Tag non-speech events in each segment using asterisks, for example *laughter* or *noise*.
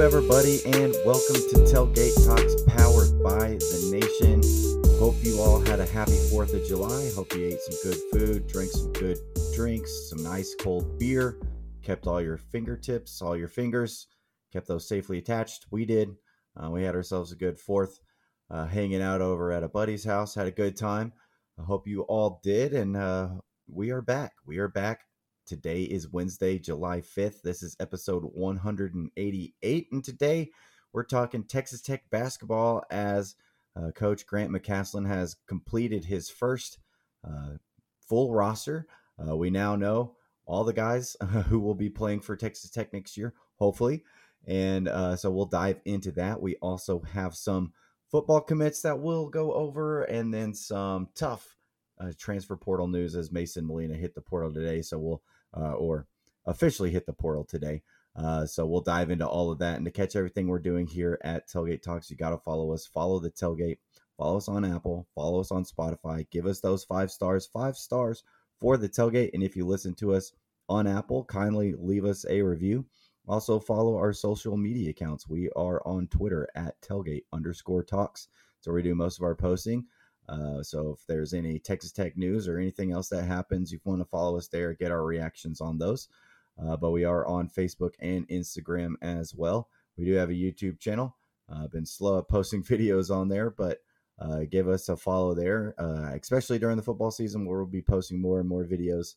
everybody, and welcome to Tailgate Talks powered by the nation. Hope you all had a happy 4th of July. Hope you ate some good food, drank some good drinks, some nice cold beer, kept all your fingertips, all your fingers, kept those safely attached. We did. Uh, we had ourselves a good 4th uh, hanging out over at a buddy's house, had a good time. I hope you all did, and uh, we are back. We are back Today is Wednesday, July 5th. This is episode 188. And today we're talking Texas Tech basketball as uh, Coach Grant McCasland has completed his first uh, full roster. Uh, we now know all the guys *laughs* who will be playing for Texas Tech next year, hopefully. And uh, so we'll dive into that. We also have some football commits that we'll go over and then some tough uh, transfer portal news as Mason Molina hit the portal today. So we'll uh, or officially hit the portal today. Uh, so we'll dive into all of that. And to catch everything we're doing here at Tailgate Talks, you got to follow us. Follow the Tailgate. Follow us on Apple. Follow us on Spotify. Give us those five stars. Five stars for the Tailgate. And if you listen to us on Apple, kindly leave us a review. Also, follow our social media accounts. We are on Twitter at tailgate underscore talks. So we do most of our posting. Uh, so if there's any Texas Tech news or anything else that happens, you want to follow us there, get our reactions on those. Uh, but we are on Facebook and Instagram as well. We do have a YouTube channel. I've uh, been slow at posting *laughs* videos on there, but uh, give us a follow there, uh, especially during the football season where we'll be posting more and more videos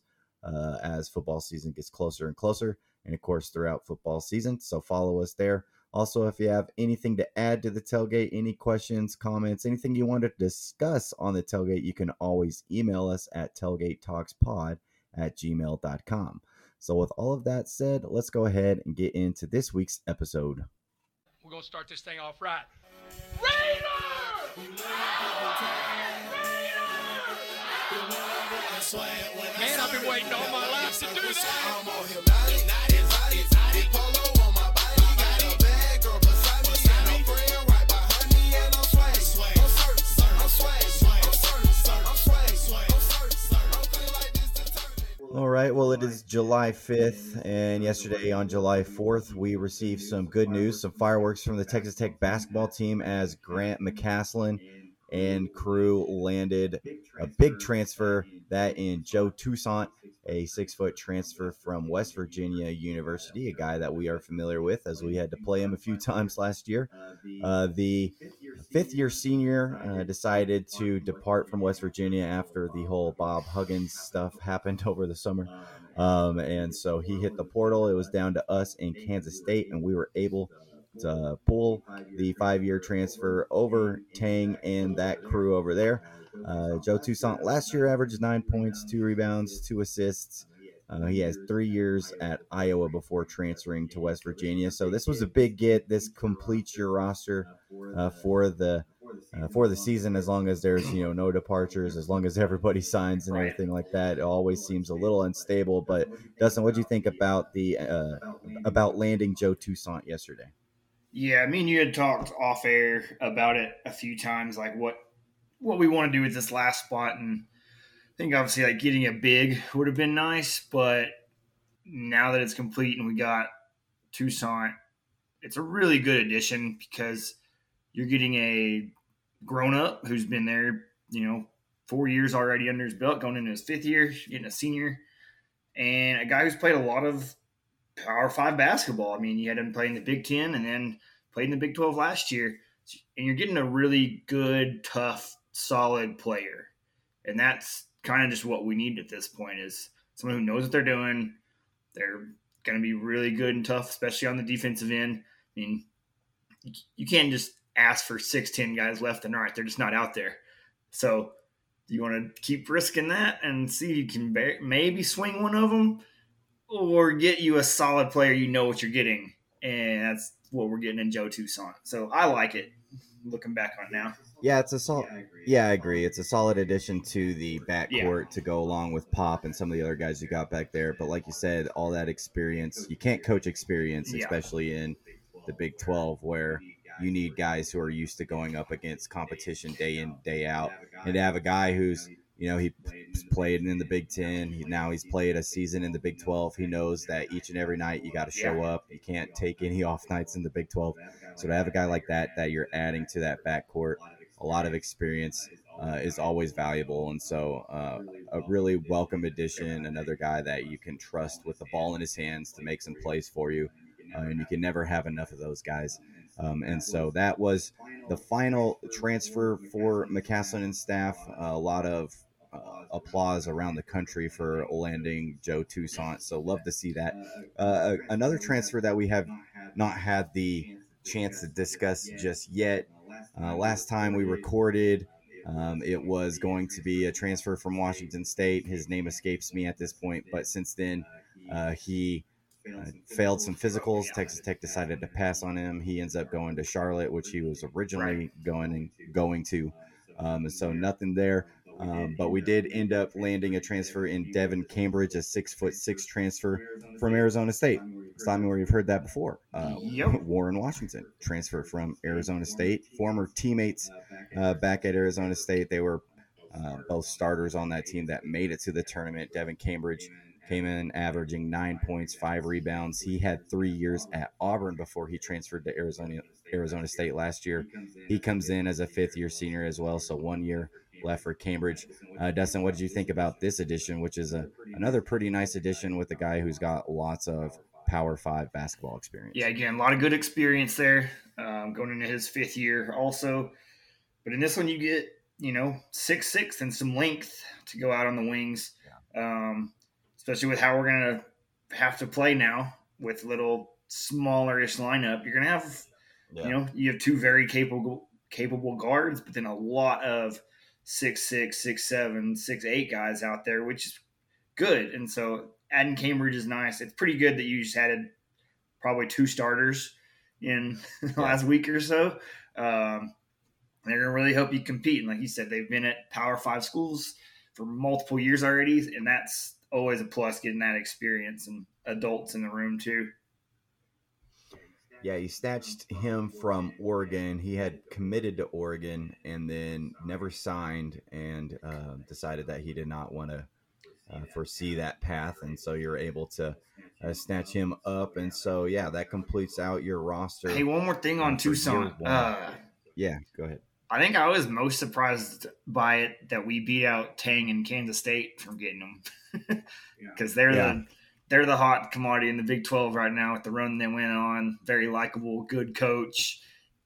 as football season gets closer and closer. And of course, throughout football season. So follow us there. Also, if you have anything to add to the tailgate, any questions, comments, anything you want to discuss on the tailgate, you can always email us at tailgatetalkspod at gmail.com. So, with all of that said, let's go ahead and get into this week's episode. We're going to start this thing off right. Raider! Man, I've been waiting all my life to do that. All right. Well, it is July 5th, and yesterday on July 4th, we received some good news, some fireworks from the Texas Tech basketball team as Grant McCasland and crew landed a big transfer that in Joe Toussaint, a six foot transfer from West Virginia University, a guy that we are familiar with as we had to play him a few times last year. Uh, the fifth year senior uh, decided to depart from West Virginia after the whole Bob Huggins stuff happened over the summer. Um, and so he hit the portal. It was down to us in Kansas State, and we were able to pull the five year transfer over Tang and that crew over there. Uh, Joe Toussaint last year averaged nine points, two rebounds, two assists. Uh, he has three years at Iowa before transferring to West Virginia. So this was a big get. This completes your roster uh, for the uh, for the season. As long as there's you know no departures, as long as everybody *laughs* signs and everything like that. It always seems a little unstable. But Dustin, what do you think about the uh, about landing Joe Toussaint yesterday? Yeah, I mean, you had talked off air about it a few times, like what what we want to do with this last spot, and I think obviously like getting a big would have been nice, but now that it's complete and we got Toussaint, it's a really good addition because you're getting a grown up who's been there, you know, four years already under his belt, going into his fifth year, getting a senior, and a guy who's played a lot of Power Five basketball. I mean, you had him playing the Big Ten and then played in the Big Twelve last year, and you're getting a really good, tough, solid player, and that's kind of just what we need at this point is someone who knows what they're doing. They're going to be really good and tough, especially on the defensive end. I mean, you can't just ask for six, ten guys left and right. They're just not out there. So you want to keep risking that and see you can maybe swing one of them or get you a solid player you know what you're getting. And that's what we're getting in Joe Toussaint. So I like it looking back on now. Yeah, it's a solid. Yeah, yeah, I agree. It's a solid addition to the backcourt yeah. to go along with Pop and some of the other guys you got back there. But like you said, all that experience, you can't coach experience, especially yeah. in the Big 12, where you need guys who are used to going up against competition day in, day out. And to have a guy who's you know, he played in the Big Ten. He, now he's played a season in the Big 12. He knows that each and every night you got to show up. You can't take any off nights in the Big 12. So to have a guy like that, that you're adding to that backcourt, a lot of experience uh, is always valuable. And so uh, a really welcome addition, another guy that you can trust with the ball in his hands to make some plays for you. Uh, and you can never have enough of those guys. Um, and so that was the final transfer for McCasland and staff. a lot of uh, applause around the country for landing Joe Toussaint. So love to see that. Uh, another transfer that we have not had the chance to discuss just yet. Uh, last time we recorded, um, it was going to be a transfer from Washington State. His name escapes me at this point, but since then, uh, he uh, failed some physicals. Texas Tech decided to pass on him. He ends up going to Charlotte, which he was originally going going to. Um, so nothing there. Um, but we did end up landing a transfer in Devan Cambridge, a six foot six transfer from Arizona State. Simon, where you've heard that before. Uh, yep. *laughs* Warren Washington, transfer from Arizona State. Former teammates uh, back at Arizona State. They were uh, both starters on that team that made it to the tournament. Devan Cambridge came in averaging nine points, five rebounds. He had three years at Auburn before he transferred to Arizona Arizona State last year. He comes in as a fifth year senior as well, so one year left for Cambridge. Uh, Dustin, what did you think about this edition, which is a another pretty nice edition with a guy who's got lots of Power Five basketball experience? Yeah, again, a lot of good experience there um, going into his fifth year, also. But in this one, you get you know six six and some length to go out on the wings, um, especially with how we're gonna have to play now with a little smallerish lineup. You're gonna have yeah. you know you have two very capable capable guards, but then a lot of six six, six seven, six eight guys out there, which is good. And so adding Cambridge is nice. It's pretty good that you just added probably two starters in *laughs* the last week or so. Um, they're gonna really help you compete. And like you said, they've been at Power Five schools for multiple years already, and that's always a plus getting that experience and adults in the room too. Yeah, you snatched him from Oregon. He had committed to Oregon and then never signed and uh, decided that he did not want to uh, foresee that path. And so you're able to uh, snatch him up. And so, yeah, that completes out your roster. Hey, one more thing on Toussaint. Uh, yeah, go ahead. I think I was most surprised by it that we beat out Tang and Kansas State from getting them because *laughs* they're yeah. the they're the hot commodity in the Big 12 right now with the run they went on. Very likable, good coach,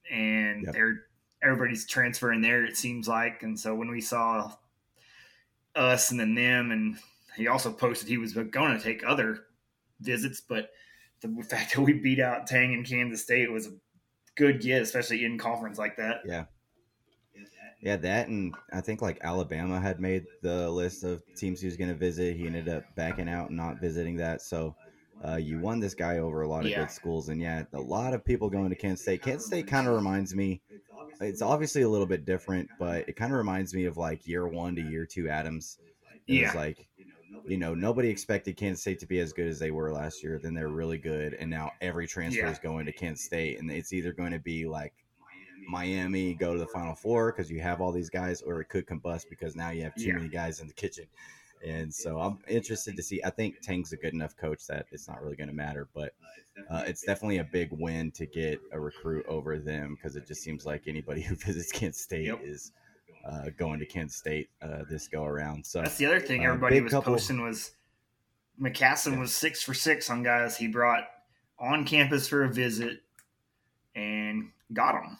and yep. they're everybody's transferring there. It seems like, and so when we saw us and then them, and he also posted he was going to take other visits, but the fact that we beat out Tang and Kansas State was a good get, especially in conference like that. Yeah, yeah, that and I think like Alabama had made the list of teams he was going to visit. He ended up backing out and not visiting that. So uh, you won this guy over a lot of yeah. good schools, and yeah, a lot of people going to Kansas State. Kansas State kind of reminds me. It's obviously a little bit different, but it kind of reminds me of like year one to year two Adams. It yeah. was like, you know, nobody expected Kansas State to be as good as they were last year. Then they're really good, and now every transfer yeah. is going to Kansas State, and it's either going to be like Miami go to the Final Four because you have all these guys, or it could combust because now you have too yeah. many guys in the kitchen. And so I'm interested to see. I think Tang's a good enough coach that it's not really going to matter, but uh, it's definitely a big win to get a recruit over them because it just seems like anybody *laughs* who visits K-State yep. is uh, going to K-State uh, this go around. So that's the other thing uh, everybody was couple, posting was McCasland yeah. was six for six on guys he brought on campus for a visit and got them.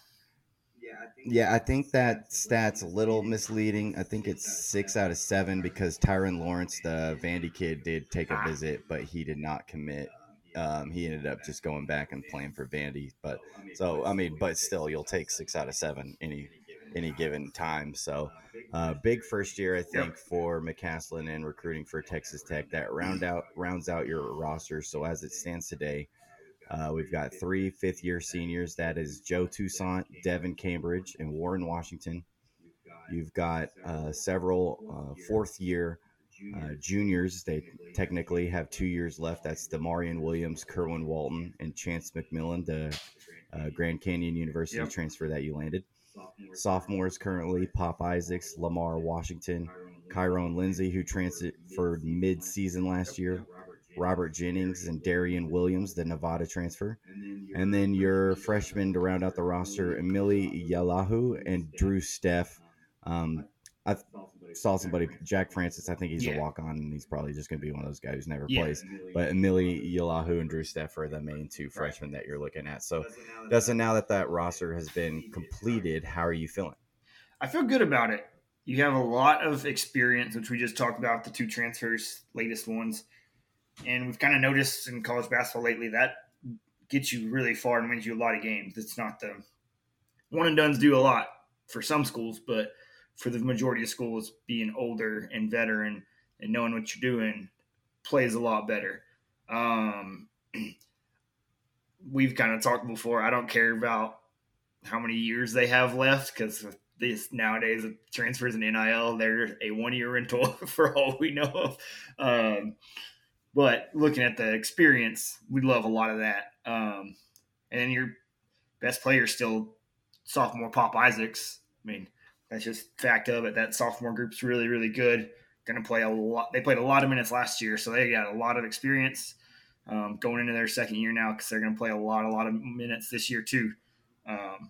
Yeah, I think that stat's a little misleading. I think it's six out of seven because Tyrin Lawrence, the Vandy kid, did take a visit, but he did not commit. Um, he ended up just going back and playing for Vandy. But so I mean, but still, you'll take six out of seven any any given time. So uh, big first year, I think, for McCasland and recruiting for Texas Tech. That round out rounds out your roster. So as it stands today, uh, we've got three fifth year seniors. That is Joe Toussaint, Devan Cambridge, and Warren Washington. You've got uh, several uh, fourth year uh, juniors. They technically have two years left. That's D'Maurian Williams, Kerwin Walton, and Chance McMillian, the uh, Grand Canyon University yep. transfer that you landed. Sophomores currently Pop Isaacs, Lamar Washington, Kyron Lindsey, who transferred mid-season last year, Robert Jennings and Darrion Williams, the Nevada transfer. And then your freshmen to round out the roster, Eemeli Yalaho and Drew Steffe. Um, I saw somebody, Jack Francis, I think he's Yeah. a walk on, and he's probably just going to be one of those guys who never Yeah. plays. But Eemeli Yalaho and Drew Steffe are the main two freshmen that you're looking at. So, Dustin, now that that roster has been completed, how are you feeling? I feel good about it. You have a lot of experience, which we just talked about the two transfers, latest ones, and we've kind of noticed in college basketball lately that gets you really far and wins you a lot of games. It's not the one and duns do a lot for some schools, but for the majority of schools, being older and veteran and knowing what you're doing plays a lot better. Um, *clears throat* we've kind of talked before. I don't care about how many years they have left because this nowadays transfers and NIL, they're a one year rental *laughs* for all we know of. Um, but looking at the experience, we love a lot of that. Um, and your best player is still sophomore Pop Isaacs. I mean, that's just fact of it. That sophomore group's really, really good. Going to play a lot. They played a lot of minutes last year, so they got a lot of experience um, going into their second year now because they're going to play a lot, a lot of minutes this year too. Um,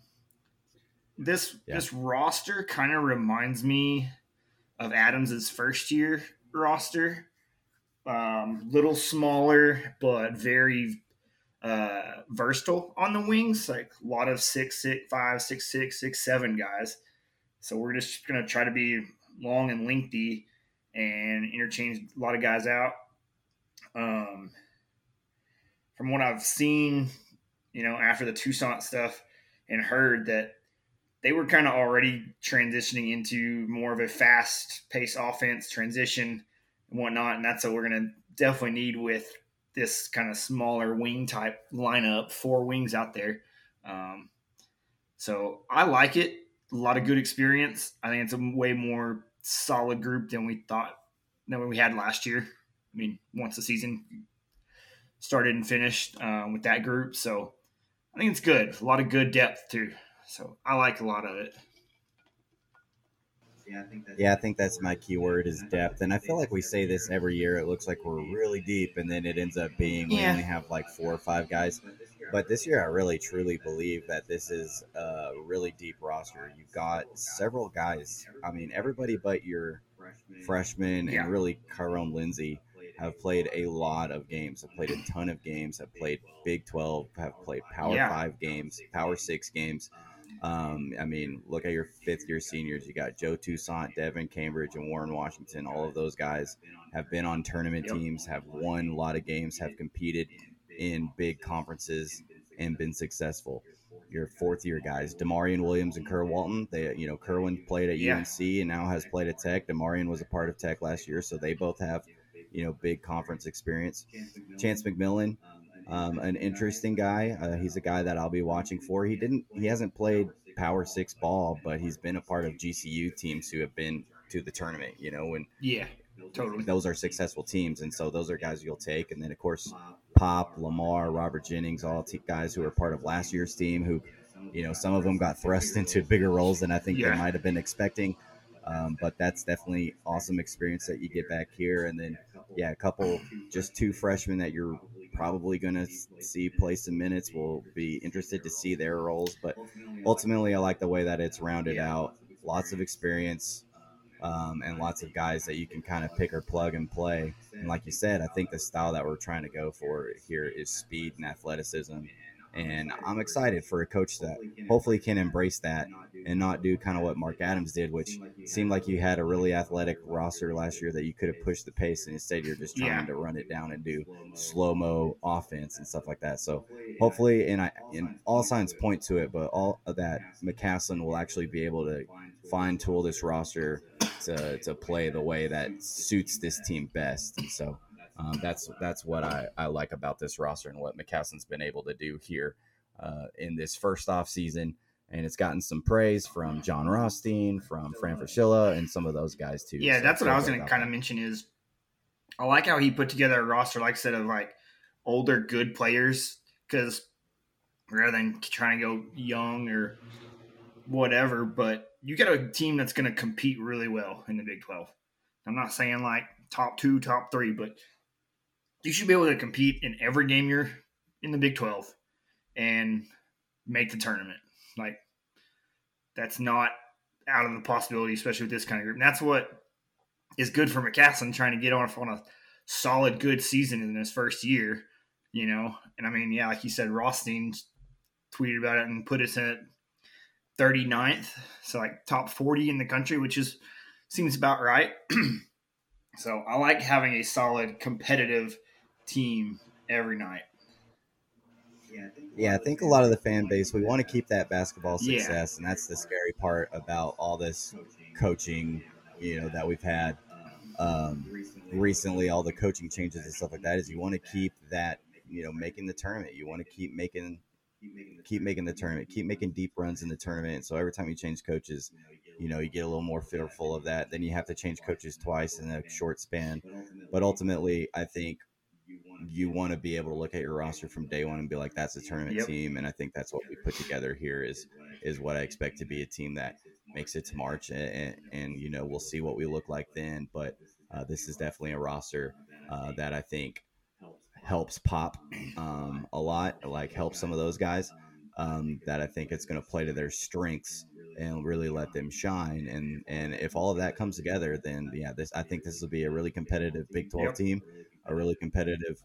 this Yeah. this roster kind of reminds me of Adams's first year roster. Um, little smaller, but very uh, versatile on the wings. Like a lot of six, six, five, six, six, six, seven guys. So we're just gonna try to be long and lengthy and interchange a lot of guys out. Um, from what I've seen, you know, after the Tucson stuff and heard that they were kind of already transitioning into more of a fast pace offense transition and whatnot. And that's what we're going to definitely need with this kind of smaller wing type lineup, four wings out there. Um, so I like it. A lot of good experience. I think it's a way more solid group than we thought than we had last year. I mean, once the season started and finished um, with that group. So I think it's good. A lot of good depth too. So I like a lot of it. Yeah, I think that's my key word is depth. And I feel like we say this every year. It looks like we're really deep, and then it ends up being we only have like four or five guys. But this year, I really truly believe that this is a really deep roster. You've got several guys. I mean, everybody but your freshman Yeah. and really Kyron Lindsey have played a lot of games. Have played a ton of games. Have played Big Twelve. Have played Power Yeah. Five games. Power Six games. Um, I mean, look at your fifth year seniors. You got Joe Toussaint, Devan Cambridge, and Warren Washington. All of those guys have been on tournament teams, have won a lot of games, have competed in big conferences, and been successful. Your fourth year guys, D'Maurian Williams and Kerr Walton. They, you know, Kerwin played at Yeah. UNC and now has played at Tech. D'Maurian was a part of Tech last year, so they both have, you know, big conference experience. Chance McMillian, um, an interesting guy. Uh, he's a guy that I'll be watching for. He didn't, he hasn't played Power Six ball, but he's been a part of GCU teams who have been to the tournament. You know, and Yeah, totally. those are successful teams, and so those are guys you'll take. And then of course, Pop, Lamar, Robert Jennings, all t- guys who are part of last year's team. Who, you know, some of them got thrust *laughs* into bigger roles than I think Yeah. they might have been expecting. Um, but that's definitely awesome experience that you get back here. And then, yeah, a couple, just two freshmen that you're probably going to see play some minutes. We'll be interested to see their roles. But ultimately, I like the way that it's rounded out. Lots of experience um, and lots of guys that you can kind of pick or plug and play. And like you said, I think the style that we're trying to go for here is speed and athleticism. And I'm excited for a coach that hopefully can embrace that and not do kind of what Mark Adams did, which seemed like you had a really athletic roster last year that you could have pushed the pace, and instead you're just trying Yeah. to run it down and do slow mo offense and stuff like that. So hopefully, and I and all signs point to it, but all of that McCasland will actually be able to fine tool this roster to, to play the way that suits this team best. And so um, that's that's what I, I like about this roster and what McCasland's been able to do here uh, in this first off season. And it's gotten some praise from Jon Rothstein, from Fran Fraschilla, and some of those guys too. Yeah, So that's what I was going to kind of mention is I like how he put together a roster, like I said, of like older good players because rather than trying to go young or whatever, but you got a team that's going to compete really well in the Big 12. I'm not saying like top two, top three, but you should be able to compete in every game you're in the Big 12 and make the tournament. Like that's not out of the possibility, especially with this kind of group. And that's what is good for McCasland trying to get off on a solid, good season in his first year. You know, and I mean, yeah, like you said, Rothstein tweeted about it and put us at 39th, so like top 40 in the country, which is seems about right. *clears throat* so I like having a solid competitive team every night. Yeah, I think a lot of the fan base we want to keep that basketball Yeah. success, and that's the scary part about all this coaching, you know, that we've had um, recently. All the coaching changes and stuff like that is you want to keep that, you know, making the tournament. You want to keep making, keep making the tournament, keep making deep runs in the tournament. So every time you change coaches, you know, you get a little more fearful of that. Then you have to change coaches twice in a short span. But ultimately, I think you want to be able to look at your roster from day one and be like, that's a tournament Yep. team. And I think that's what we put together here is is what I expect to be a team that makes it to March. And, and, and you know, we'll see what we look like then. But uh, this is definitely a roster uh, that I think helps pop um, a lot, like helps some of those guys um, that I think it's going to play to their strengths and really let them shine. And and if all of that comes together, then yeah, this I think this will be a really competitive Big Twelve Yep. team, a really competitive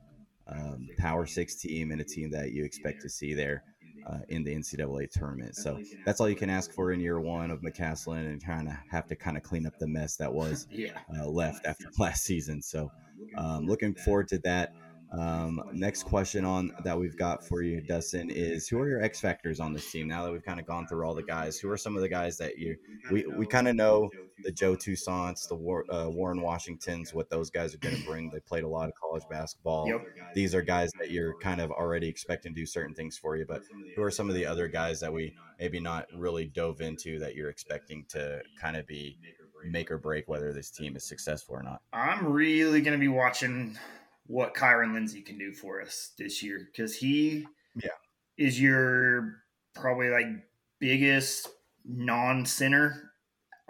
um, Power Six team, and a team that you expect to see there. Uh, in the NCAA tournament, so that's all you can ask for in year one of McCasland, and kind of have to kind of clean up the mess that was *laughs* uh, left after *laughs* last season. So, um, looking forward to that. Um, next question on that we've got for you, Dustin, is who are your X factors on this team? Now that we've kind of gone through all the guys, who are some of the guys that you we we kind of know the Joe Toussaint's, the War, uh, Warren Washingtons, what those guys are going to bring. They played a lot of college basketball. Yep. These are guys that you're kind of already expecting to do certain things for you. But who are some of the other guys that we maybe not really dove into that you're expecting to kind of be make or break whether this team is successful or not? I'm really going to be watching what Kyron Lindsay can do for us this year because he Yeah. is your probably like biggest non center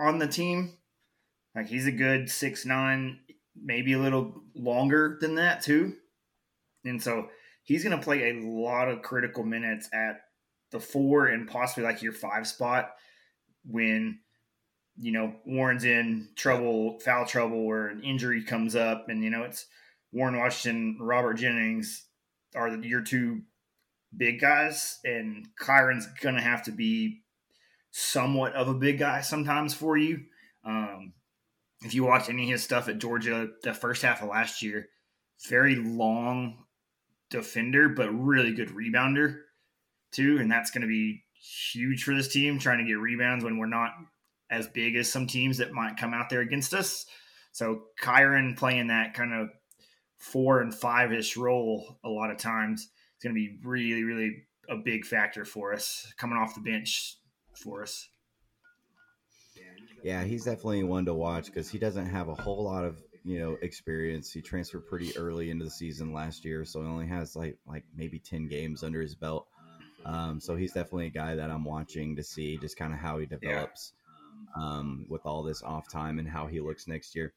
on the team. Like he's a good six nine, maybe a little longer than that too. And so he's going to play a lot of critical minutes at the four and possibly like your five spot when you know Warren's in trouble, foul trouble, or an injury comes up, and you know it's Warren Washington, Robert Jennings are your two big guys, and Kyron's gonna have to be somewhat of a big guy sometimes for you. Um, if you watch any of his stuff at Georgia, the first half of last year, very long defender, but really good rebounder too, and that's going to be huge for this team trying to get rebounds when we're not as big as some teams that might come out there against us. So Kyron playing that kind of four and five ish role a lot of times is going to be really, really a big factor for us coming off the bench for us. Yeah, he's definitely one to watch because he doesn't have a whole lot of you know experience. He transferred pretty early into the season last year, so he only has like like maybe ten games under his belt. Um, so he's definitely a guy that I'm watching to see just kind of how he develops um, with all this off time and how he looks next year.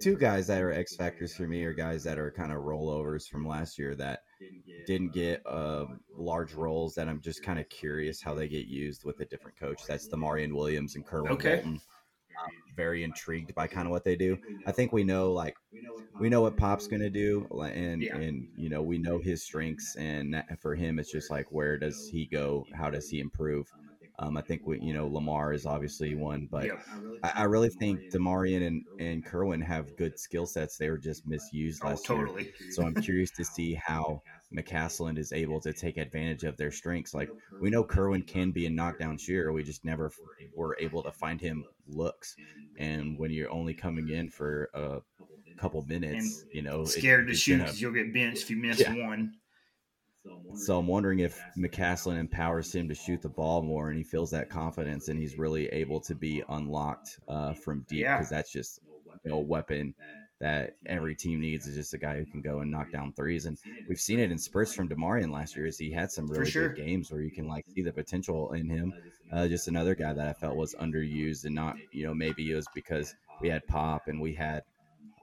Two guys that are X factors for me are guys that are kind of rollovers from last year that didn't get uh, uh large roles that I'm just kind of curious how they get used with a different coach. That's the Marion Williams and Kerwin Okay. Walton. I'm um, very intrigued by kind of what they do. I think we know like we know what Pop's going to do, uh, and Yeah. and you know we know his strengths, and for him it's just like where does he go? How does he improve? Um, I think we you know Lamar is obviously one, but Yep. I, I really think D'Maurian and and Kerwin have good skill sets. They were just misused Oh, last year. So I'm curious to *laughs* see how McCasland is able to take advantage of their strengths. Like we know Kerwin can be a knockdown shooter, we just never were able to find him looks. And when you're only coming in for a couple minutes, you know, it- Scared to shoot because you'll get benched if you miss Yeah. one. So I'm wondering if McCasland empowers him to shoot the ball more, and he feels that confidence, and he's really able to be unlocked uh, from deep Yeah. because that's just you know, a weapon that every team needs is just a guy who can go and knock down threes. And we've seen it in spurts from D'Maurian last year. Is he had some really sure. good games where you can like see the potential in him. Uh, just another guy that I felt was underused and not you know maybe it was because we had Pop and we had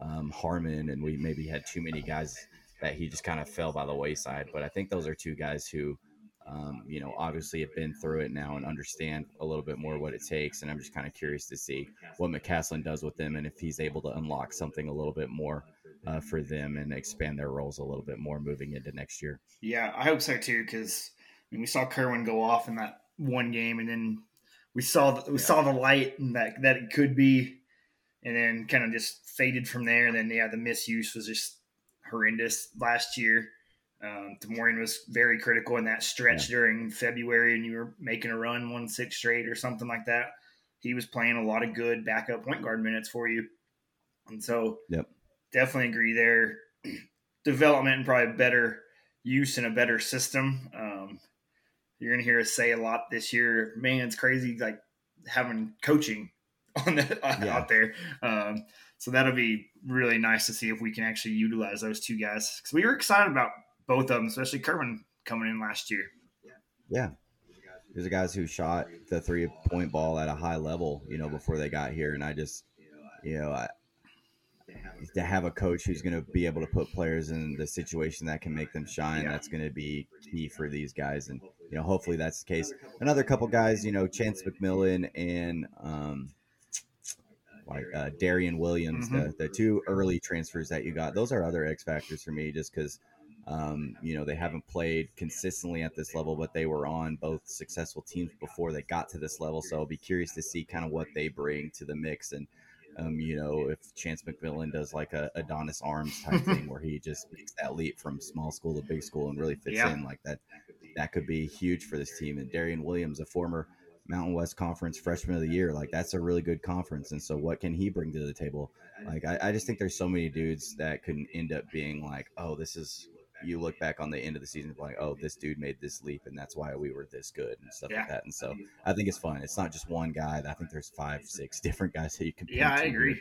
um, Harmon, and we maybe had too many guys that he just kind of fell by the wayside. But I think those are two guys who, um, you know, obviously have been through it now and understand a little bit more what it takes. And I'm just kind of curious to see what McCasland does with them and if he's able to unlock something a little bit more uh, for them and expand their roles a little bit more moving into next year. Yeah, I hope so too. Because I mean, we saw Kerwin go off in that one game, and then we saw the, we yeah. saw the light and that that it could be, and then kind of just faded from there. And then yeah, the misuse was just horrendous last year. Um, D'Maurian was very critical in that stretch yeah. during February, and you were making a run one six straight or something like that. He was playing a lot of good backup point guard minutes for you, and so yep. definitely agree there. *clears throat* Development and probably better use in a better system. Um, you're to hear us say a lot this year. Man, it's crazy like having coaching *laughs* on the, yeah. out there. Um, so that'll be really nice to see if we can actually utilize those two guys because we were excited about both of them, especially Kerwin coming in last year. Yeah. There's the guys who shot the three point ball at a high level, you know, before they got here. And I just, you know, I, to have a coach who's going to be able to put players in the situation that can make them shine, that's going to be key for these guys. And, you know, hopefully that's the case. Another couple guys, you know, Chance McMillan and, um, like uh, Darrion Williams, mm-hmm. the, the two early transfers that you got, those are other X factors for me just because, um, you know, they haven't played consistently at this level, but they were on both successful teams before they got to this level. So I'll be curious to see kind of what they bring to the mix. And, um, you know, if Chance McMillian does like a Adonis Arms type *laughs* thing where he just makes that leap from small school to big school and really fits yeah. in like that, that could be huge for this team. And Darrion Williams, a former – Mountain West Conference Freshman of the Year. Like that's a really good conference, and so what can he bring to the table? Like I, I just think there's so many dudes that can end up being like, oh, this is. You look back on the end of the season, like, oh, this dude made this leap, and that's why we were this good and stuff yeah. like that. And so I think it's fun. It's not just one guy. I think there's five, six different guys that you can. Yeah, I agree.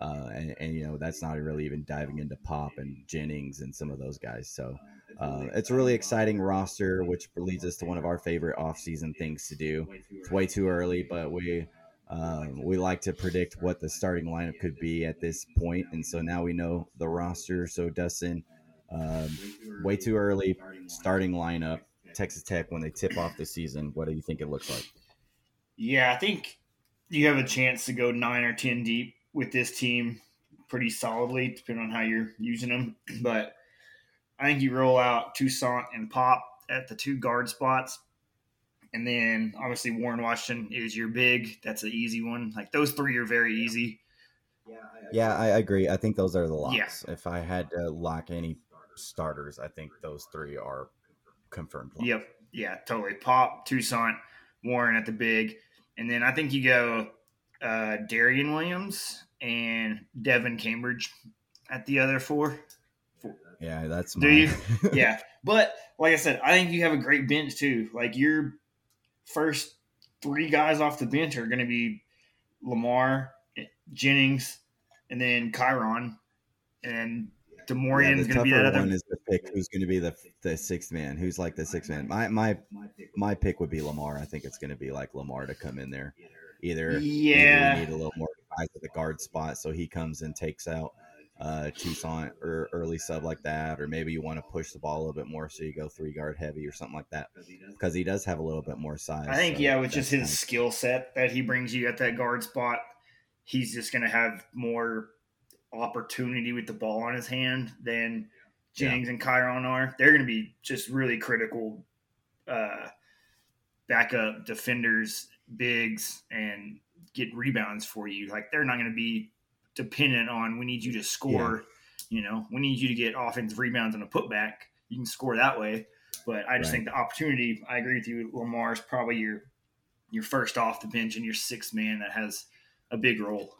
Uh, and, and, you know that's not really even diving into Pop and Jennings and some of those guys. So uh, it's a really exciting roster, which leads us to one of our favorite offseason things to do. It's way too early, but we um, we like to predict what the starting lineup could be at this point, and so now we know the roster. So Dustin, um, way too early starting lineup. Texas Tech when they tip off the season. What do you think it looks like? Yeah, I think you have a chance to go nine or ten deep with this team pretty solidly, depending on how you're using them. But I think you roll out Toussaint and Pop at the two guard spots. And then obviously Warren Washington is your big. That's an easy one. Like those three are very easy. Yeah, I agree. I think those are the locks. Yeah. If I had to lock any starters, I think those three are confirmed. Locks. Yep. Yeah, totally. Pop, Toussaint, Warren at the big. And then I think you go uh, Darrion Williams and Devan Cambridge at the other four. Yeah, that's do you? *laughs* yeah, but like I said, I think you have a great bench too. Like your first three guys off the bench are going to be Lamar, Jennings, and then Kyron, and D'Maurian's yeah, going to be that other one. Is the pick who's going to be the the sixth man? Who's like the sixth man? My my my pick would be Lamar. I think it's going to be like Lamar to come in there. Either yeah, need a little more guys at the guard spot, so he comes and takes out uh, Toussaint or early sub like that, or maybe you want to push the ball a little bit more, so you go three guard heavy or something like that, because he does have a little bit more size. I think so yeah, with just his skill set that he brings you at that guard spot, he's just going to have more opportunity with the ball on his hand than Jennings yeah. and Kyron are. They're going to be just really critical uh, backup defenders, bigs, and get rebounds for you. Like they're not going to be dependent on we need you to score. Yeah. You know, we need you to get offensive rebounds and a putback. You can score that way. But I just right. think the opportunity. I agree with you. Lamar is probably your your first off the bench and your sixth man that has a big role.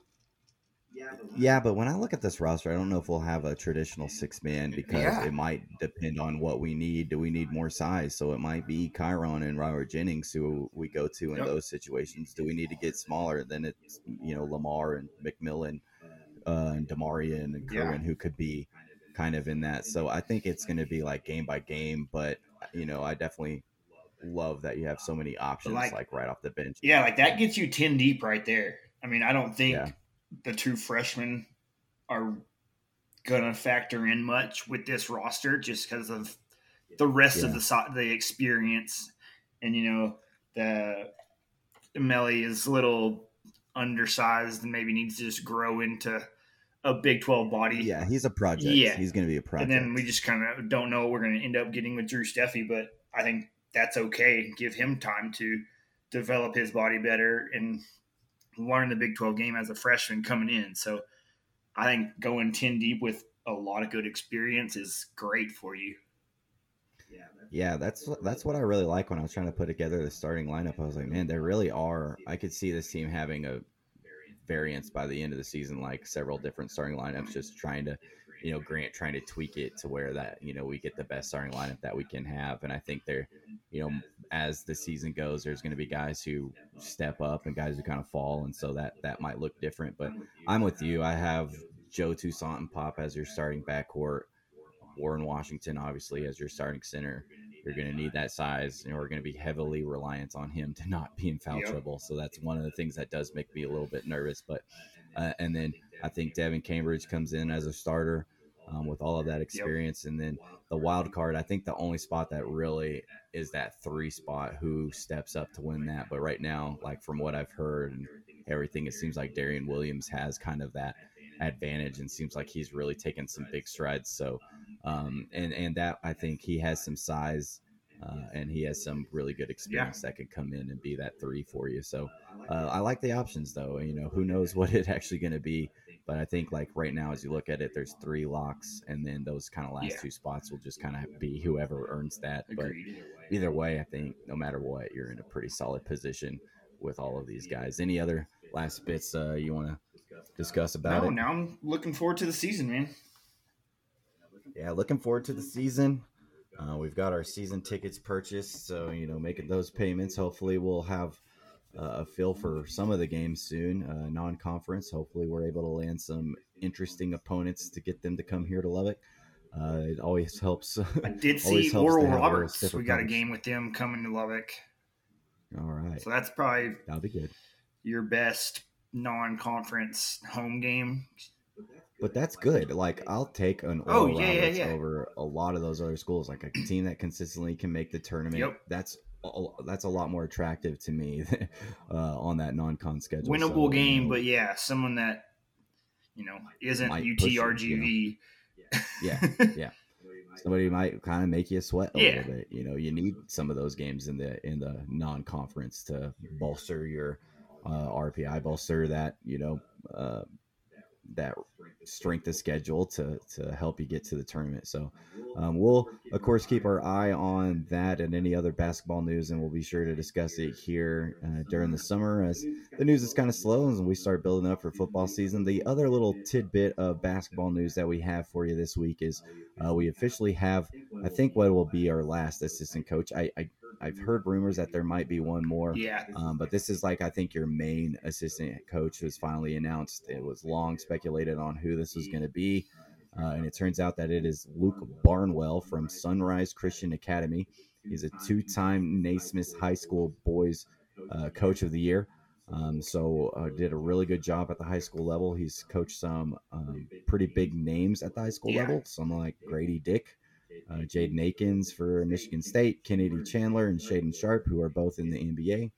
Yeah, Yeah. but when I look at this roster, I don't know if we'll have a traditional six man because yeah. it might depend on what we need. Do we need more size? So it might be Kyron and Robert Jennings who we go to in yep. those situations. Do we need to get smaller? Then it's you know Lamar and McMillian uh, and D'Maurian and Kerwin yeah. who could be kind of in that. So I think it's going to be like game by game, but you know, I definitely love that you have so many options like, like, right off the bench. Yeah, like that gets you 10 deep right there. I mean, I don't think Yeah. the two freshmen are gonna factor in much with this roster just because of the rest of the the experience, and you know the Melly is a little undersized and maybe needs to just grow into a Big Twelve body. Yeah, he's a project. Yeah. He's going to be a project. And then we just kind of don't know what we're going to end up getting with Drew Steffe, but I think that's okay. Give him time to develop his body better and learn the Big 12 game as a freshman coming in. So I think going 10 deep with a lot of good experience is great for you. Yeah, that's that's what I really like when I was trying to put together the starting lineup. I was like, man, there really are. I could see this team having a variance by the end of the season, like several different starting lineups, just trying to, you know, Grant trying to tweak it to where that you know we get the best starting lineup that we can have. And I think there, you know, as the season goes, there's going to be guys who step up and guys who kind of fall, and so that that might look different. But I'm with you. I have Joe Toussaint and Pop as your starting backcourt. Warren Washington, obviously, as your starting center. You're going to need that size, and we're going to be heavily reliant on him to not be in foul Yep. trouble. So that's one of the things that does make me a little bit nervous. But uh, and then I think Devan Cambridge comes in as a starter um, with all of that experience, and then the wild card. I think the only spot that really is that three spot. Who steps up to win that? But right now, like from what I've heard and everything, it seems like Darrion Williams has kind of that advantage and seems like he's really taken some big strides. So, um, and and that I think he has some size. Uh, and he has some really good experience that could come in and be that three for you. So uh, I like the options, though. You know, who knows what it's *laughs* actually going to be, but I think like right now, as you look at it, there's three locks, and then those kind of last Yeah. two spots will just kind of be whoever earns that. But either way, I think no matter what, you're in a pretty solid position with all of these guys. Any other last bits uh, you want to discuss about it. No, it? now I'm looking forward to the season, man. yeah, looking forward to the season. Uh, we've got our season tickets purchased, so you know, making those payments. Hopefully, we'll have uh, a feel for some of the games soon. Uh, non-conference. Hopefully, we're able to land some interesting opponents to get them to come here to Lubbock. Uh, it always helps. *laughs* I did see Oral have a little Roberts. We got a game with them coming to Lubbock. All right, So that's probably that'll be good. your best non-conference home game. But that's good. Like I'll take an Oh, Oral yeah, yeah, Roberts yeah. over a lot of those other schools. Like a team that consistently can make the tournament. Yep. That's a, that's a lot more attractive to me *laughs* uh, on that non-con schedule. Winnable So, you game, know, but yeah, someone that you know isn't Might push you, UTRGV. yeah, *laughs* yeah. Somebody might kind of make you sweat a Yeah. little bit. You know, you need some of those games in the in the non-conference to bolster your uh, RPI, bolster that you know uh, that strength of schedule to to help you get to the tournament. So um, we'll of course keep our eye on that and any other basketball news, and we'll be sure to discuss it here uh, during the summer as the news is kind of slow as we start building up for football season. The other little tidbit of basketball news that we have for you this week is uh, we officially have, I think, what will be our last assistant coach. I, I I've heard rumors that there might be one more. Yeah, Um, but this is like I think your main assistant coach was finally announced. It was long speculated on who this was going to be, uh, and it turns out that it is Luke Barnwell from Sunrise Christian Academy. He's a two-time Naismith High School boys uh, coach of the year. Um, so uh, did a really good job at the high school level. He's coached some um, pretty big names at the high school Yeah. level. Some like Grady Dick, uh, Jaden Akins for Michigan State, Kennedy Chandler, and Shaedon Sharpe, who are both in the NBA,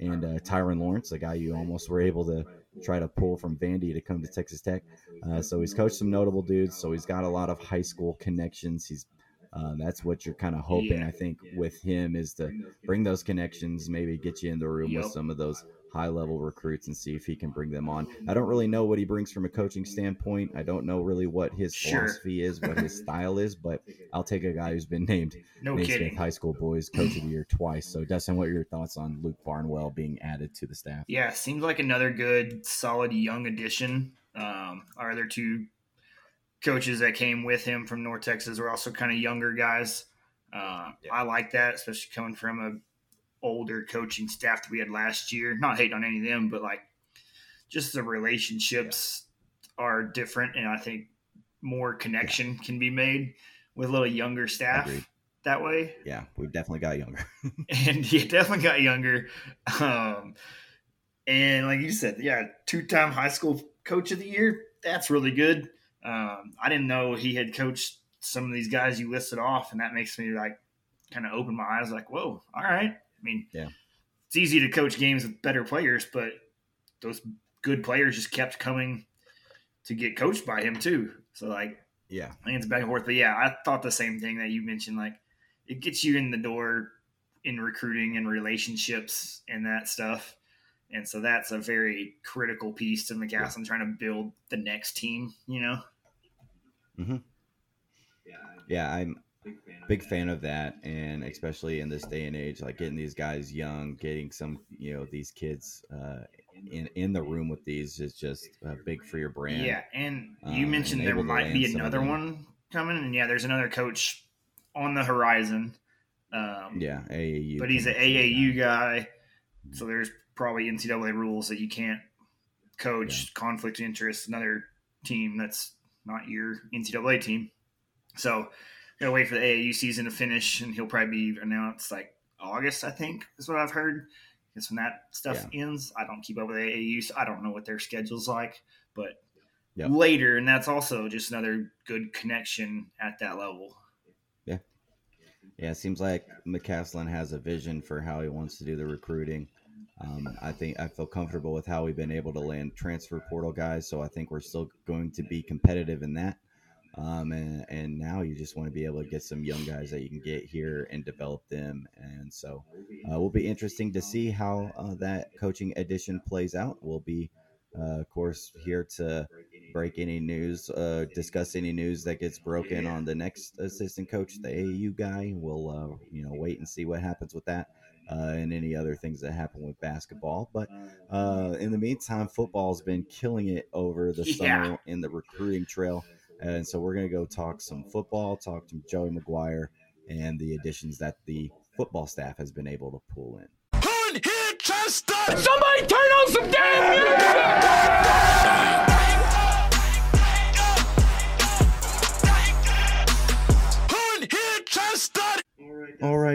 and uh, Tyrin Lawrence, a guy you almost were able to try to pull from Vandy to come to Texas Tech. Uh, so he's coached some notable dudes. So he's got a lot of high school connections. He's uh, that's what you're kind of hoping. I think, with him is to bring those connections, maybe get you in the room with some of those high level recruits and see if he can bring them on. I don't really know what he brings from a coaching standpoint. I don't know really what his Sure. philosophy is, what his style is, but I'll take a guy who's been named no Naismith kidding. High School Boys Coach of the Year twice. So, Dustin, what are your thoughts on Luke Barnwell being added to the staff? Yeah, seems like another good, solid young addition. Um, our other two coaches that came with him from North Texas were also kind of younger guys. Uh, I like that, especially coming from a older coaching staff that we had last year. Not hating on any of them, but like just the relationships are different, and I think more connection can be made with a little younger staff Agreed. that way Yeah, we've definitely got younger. *laughs* and he definitely got younger. Um, And like you said, yeah, two-time high school coach of the year. That's really good. Um, I didn't know he had coached some of these guys you listed off, and that makes me like kind of open my eyes, like, whoa, all right. I mean, Yeah. it's easy to coach games with better players, but those good players just kept coming to get coached by him too. So like, Yeah. I think it's back and forth. But yeah, I thought the same thing that you mentioned. Like, it gets you in the door in recruiting and relationships and that stuff. And so that's a very critical piece to McCasland trying to build the next team, you know? Mm-hmm. Yeah, Yeah. I'm big fan of that, and especially in this day and age, like getting these guys young, getting some, you know, these kids uh, in in the room with these is just uh, big for your brand. Yeah. And you um, mentioned and there might be land some of another one coming. And yeah, there's another coach on the horizon. Um, yeah, AAU. but he's an AAU guy, so there's probably NCAA rules that you can't coach conflict of interest another team that's not your NCAA team. So gotta wait for the AAU season to finish, and he'll probably be announced like August, I think, is what I've heard. Because when that stuff ends, I don't keep up with AAU, so I don't know what their schedule's like. But Yep. later, and that's also just another good connection at that level. Yeah, yeah, it seems like McCasland has a vision for how he wants to do the recruiting. Um, I think I feel comfortable with how we've been able to land transfer portal guys, so I think we're still going to be competitive in that. Um, and, and now you just want to be able to get some young guys that you can get here and develop them. And so uh, will be interesting to see how uh, that coaching addition plays out. We'll be, uh, of course, here to break any news, uh, discuss any news that gets broken on the next assistant coach, the AAU guy. We'll, uh, you know, wait and see what happens with that. Uh, and any other things that happen with basketball. But uh, in the meantime, football's been killing it over the Yeah. summer in the recruiting trail. And so we're going to go talk some football, talk to Joey McGuire, and the additions that the football staff has been able to pull in.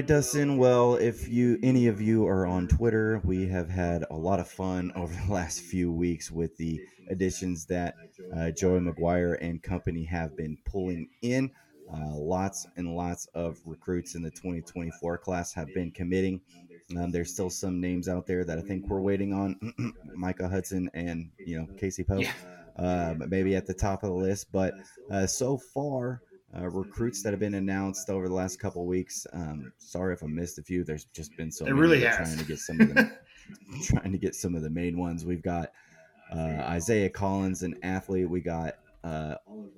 All right, Dustin. Well, if you any of you are on Twitter, we have had a lot of fun *laughs* over the last few weeks with the additions that uh, Joey McGuire and company have been pulling in. Uh, lots and lots of recruits in the 2024 class have been committing. Um, there's still some names out there that I think we're waiting on, *clears throat* Micah Hudson and you know Casey Pope, Yeah. um, maybe at the top of the list. But uh, so far, uh, recruits that have been announced over the last couple weeks. Um, sorry if I missed a few. There's just been so It many. really has. trying to get some of them. *laughs* trying to get some of the main ones. We've got uh, Isaiah Collins, an athlete. We got uh,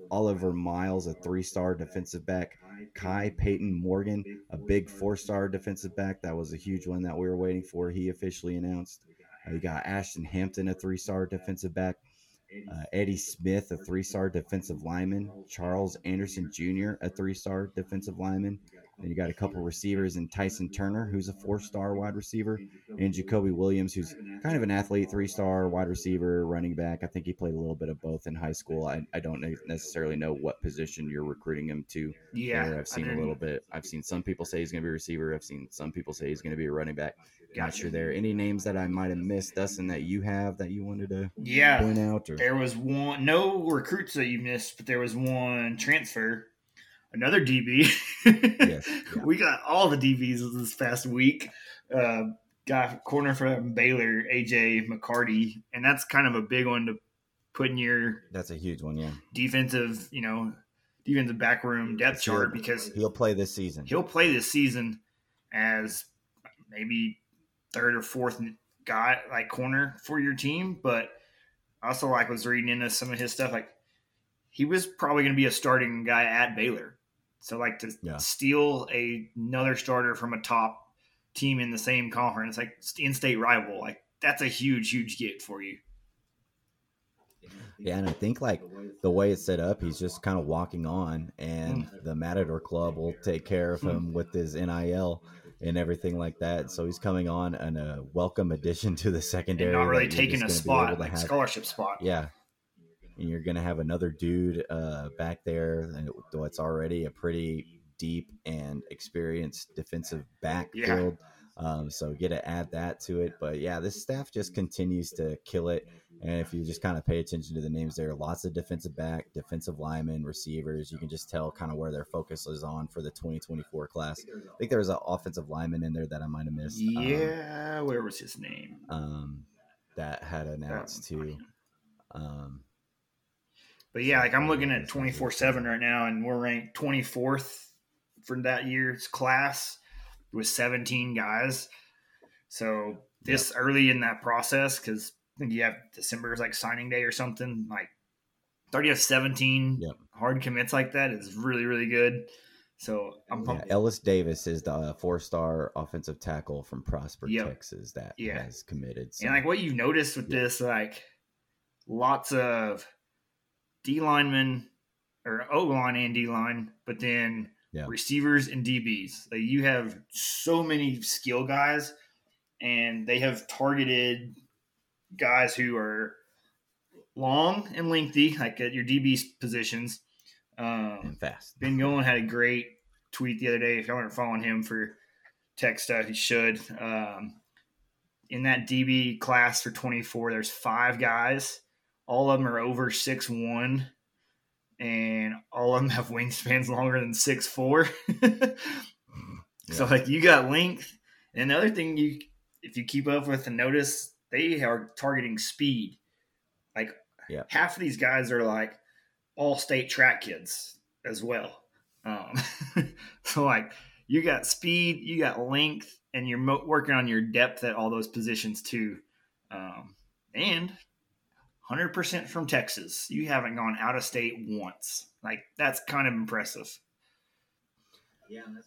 Oliver Miles, a three-star defensive back. Kai Peyton Morgan, a big four-star defensive back. That was a huge one that we were waiting for. He officially announced. Uh, you got Ashton Hampton, a three-star defensive back. Uh, Eddie Smith, a three-star defensive lineman. Charles Anderson Jr., a three-star defensive lineman. Then you got a couple receivers in Tyson Turner, who's a four-star wide receiver, and Jacoby Williams, who's kind of an athlete, three-star wide receiver, running back. I think he played a little bit of both in high school. I, I don't necessarily know what position you're recruiting him to. Yeah. I've seen I a little bit. I've seen some people say he's going to be a receiver. I've seen some people say he's going to be a running back. Not you there. Any names that I might have missed, Dustin, that you have that you wanted to Yeah, point out? Or there was one no recruits that you missed, but there was one transfer, another DB. Yes, *laughs* yeah. we got all the DBs this past week. Uh, got corner from Baylor, AJ McCarty, and that's kind of a big one to put in your that's a huge one. Yeah, defensive, you know, defensive back room depth chart because he'll play this season. he'll play this season as maybe third or fourth guy like corner for your team but I also like was reading into some of his stuff like he was probably going to be a starting guy at Baylor so like to Yeah. steal a, another starter from a top team in the same conference like in-state rival like that's a huge huge get for you Yeah, and I think like the way it's set up, he's just kind of walking on, and Hmm. the Matador Club will take care of him with his NIL and everything like that. So he's coming on and a welcome addition to the and secondary. not really taking a just gonna be able spot like have- scholarship spot Yeah. And you're going to have another dude uh, back there and what's already a pretty deep and experienced defensive backfield. Um, so get to add that to it. But yeah, this staff just continues to kill it. And if you just kind of pay attention to the names there, lots of defensive back, defensive linemen, receivers, you can just tell kind of where their focus is on for the 2024 class. I think there was an offensive lineman in there that I might have missed. um, Yeah, where was his name? Um, that had announced too. Um, But yeah, like I'm looking at 24 7 right now, and we're ranked 24th for that year's class with 17 guys. So this early in that process, because I think you have December is like signing day or something, like already have 17 Yep. hard commits like that is really, really good. So I'm yeah. Ellis Davis is the uh, four-star offensive tackle from Prosper, Yep. Texas, that Yeah. has committed. So, And like what you've noticed with Yeah. this, like lots of D linemen or O line and D line, but then Yeah. receivers and DBs. Like you have so many skill guys, and they have targeted guys who are long and lengthy, like at your DB positions. Um, and fast. Ben Golan had a great tweet the other day. If y'all aren't following him for tech stuff, you should. Um, in that DB class for 24, there's five guys. All of them are over six one, and all of them have *laughs* wingspans longer than six four. *laughs* So like you got length. And the other thing you, if you keep up with and notice, they are targeting speed. Like Yeah. half of these guys are like all state track kids as well. Um, *laughs* so like you got speed, you got length, and you're mo- working on your depth at all those positions too. Um, and 100% from Texas. You haven't gone out of state once. Like that's kind of impressive.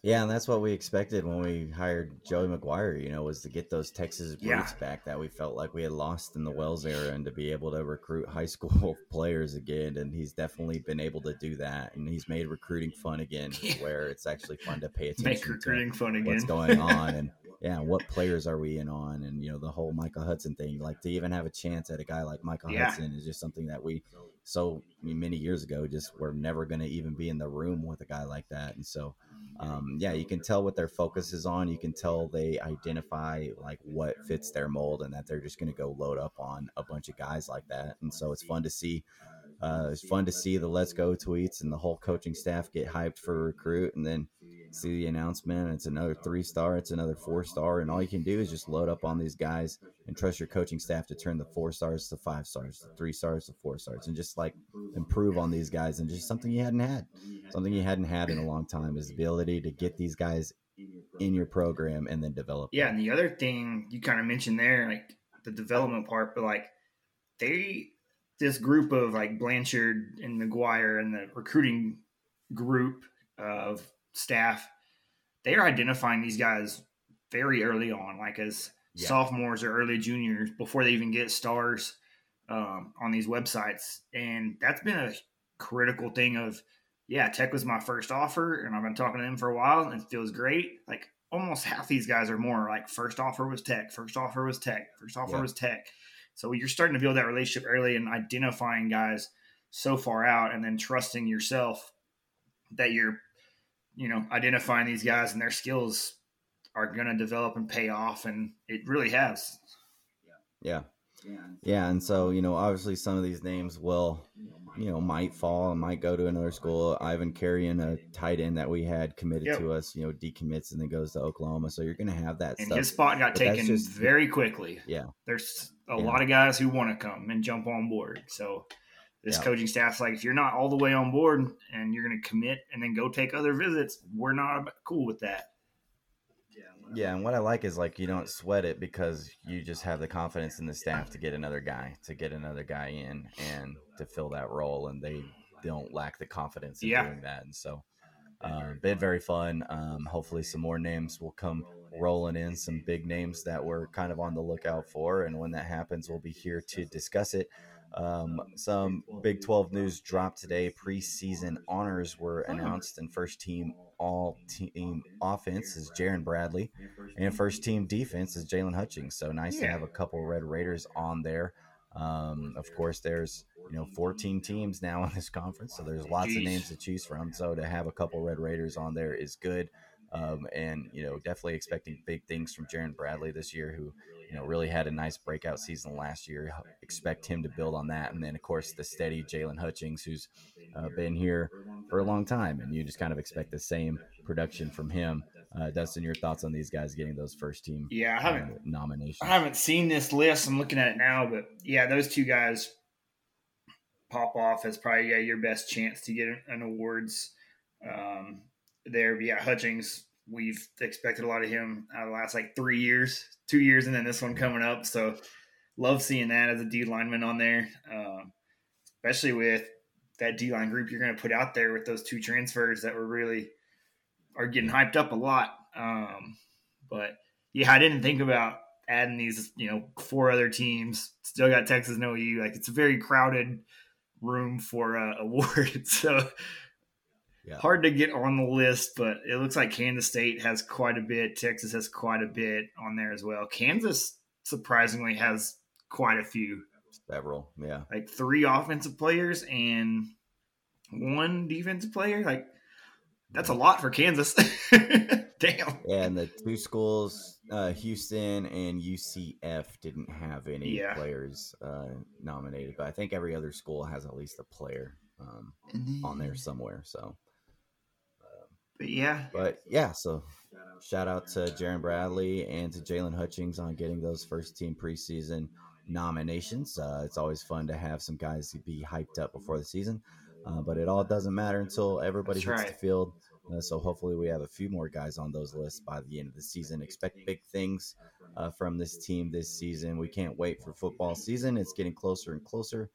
Yeah, and that's what we expected when we hired Joey McGuire, you know, was to get those Texas roots Yeah. back that we felt like we had lost in the Wells era and to be able to recruit high *laughs* school players again. And he's definitely been able to do that. And he's made recruiting fun again, *laughs* where it's actually fun to pay *laughs* attention Make to recruiting fun again. what's going on and yeah, what players are we in on? And you know, the whole Michael Hudson thing, like to even have a chance at a guy like Michael Yeah. Hudson is just something that we so many years ago just were never going to even be in the room with a guy like that. And so, um, yeah, you can tell what their focus is on. You can tell they identify like what fits their mold and that they're just going to go load up on a bunch of guys like that. And so it's fun to see. Uh, it's fun to see the let's go tweets and the whole coaching staff get hyped for a recruit and then see the announcement. It's another three star, it's another four star. And all you can do is just load up on these guys and trust your coaching staff to turn the four stars to five stars, the three stars to four stars, and just like improve on these guys. And just something you hadn't had, something you hadn't had in a long time is the ability to get these guys in your program and then develop. Yeah, them. and the other thing you kind of mentioned there, like the development part, but like they this group of like Blanchard and McGuire and the recruiting group of staff, they are identifying these guys very early on, like as Yeah. sophomores or early juniors before they even get stars um, on these websites, and that's been a critical thing of yeah, Tech was my first offer, and I've been talking to them for a while, and it feels great. Like almost half these guys are more like first offer was Tech, first offer was Tech, first offer Yeah. was Tech. So you're starting to build that relationship early and identifying guys so far out, and then trusting yourself that you're, you know, identifying these guys and their skills are going to develop and pay off, and it really has. Yeah. Yeah, Yeah, and so you know, obviously, some of these names will, you know, might fall and might go to another school. Ivan Carrion, a tight end that we had committed Yep. to us, you know, decommits and then goes to Oklahoma. So you're going to have that And stuff. his spot got But taken just- very quickly. yeah, There's a Yeah. lot of guys who want to come and jump on board. So this Yeah. coaching staff's like, if you're not all the way on board and you're going to commit and then go take other visits, we're not cool with that. yeah. yeah, And what I like is like you don't sweat it because you just have the confidence in the staff to get another guy, to get another guy in, and to fill that role, and they don't lack the confidence in Yeah. doing that. And so, uh, been very fun. Um, hopefully, some more names will come rolling in, some big names that we're kind of on the lookout for. And when that happens, we'll be here to discuss it. Um, some Big 12 news dropped today. Preseason honors were announced, and first team all team offense is Jerand Bradley, and first team defense is Jaylon Hutchings. So nice to have a couple Red Raiders on there. Um, of course, there's you know 14 teams now in this conference, so there's lots of names to choose from. So to have a couple Red Raiders on there is good. Um, and you know, definitely expecting big things from Jerand Bradley this year, who you know really had a nice breakout season last year. Expect him to build on that, and then of course the steady Jaylon Hutchings, who's uh, been here for a long time, and you just kind of expect the same production from him. Uh, Dustin, your thoughts on these guys getting those first team yeah I haven't uh, nominations? I haven't seen this list. I'm looking at it now, but yeah, those two guys pop off as probably yeah, your best chance to get an awards um, there. But yeah, Hutchings, we've expected a lot of him out of the last like three years, two years, and then this one coming up. So love seeing that as a D lineman on there, um, especially with that D line group you're going to put out there with those two transfers that were really are getting hyped up a lot. Um, but yeah, I didn't think about adding these, you know, four other teams. Still got Texas and OU. Like it's a very crowded room for uh, *laughs* awards. So Yeah. hard to get on the list, but it looks like Kansas State has quite a bit. Texas has quite a bit on there as well. Kansas surprisingly has quite a few, Several, yeah. like three offensive players and one defensive player. Like that's a lot for Kansas. *laughs* Damn. And the two schools, uh, Houston and UCF, didn't have any Yeah. players uh, nominated, but I think every other school has at least a player um, on there somewhere. So, But yeah, but yeah, so shout out to Jerand Bradley and to Jaylon Hutchings on getting those first team preseason nominations. Uh, it's always fun to have some guys be hyped up before the season, uh, but it all doesn't matter until everybody That's hits right. the field. Uh, so hopefully we have a few more guys on those lists by the end of the season. Expect big things uh, from this team this season. We can't wait for football season. It's getting closer and closer.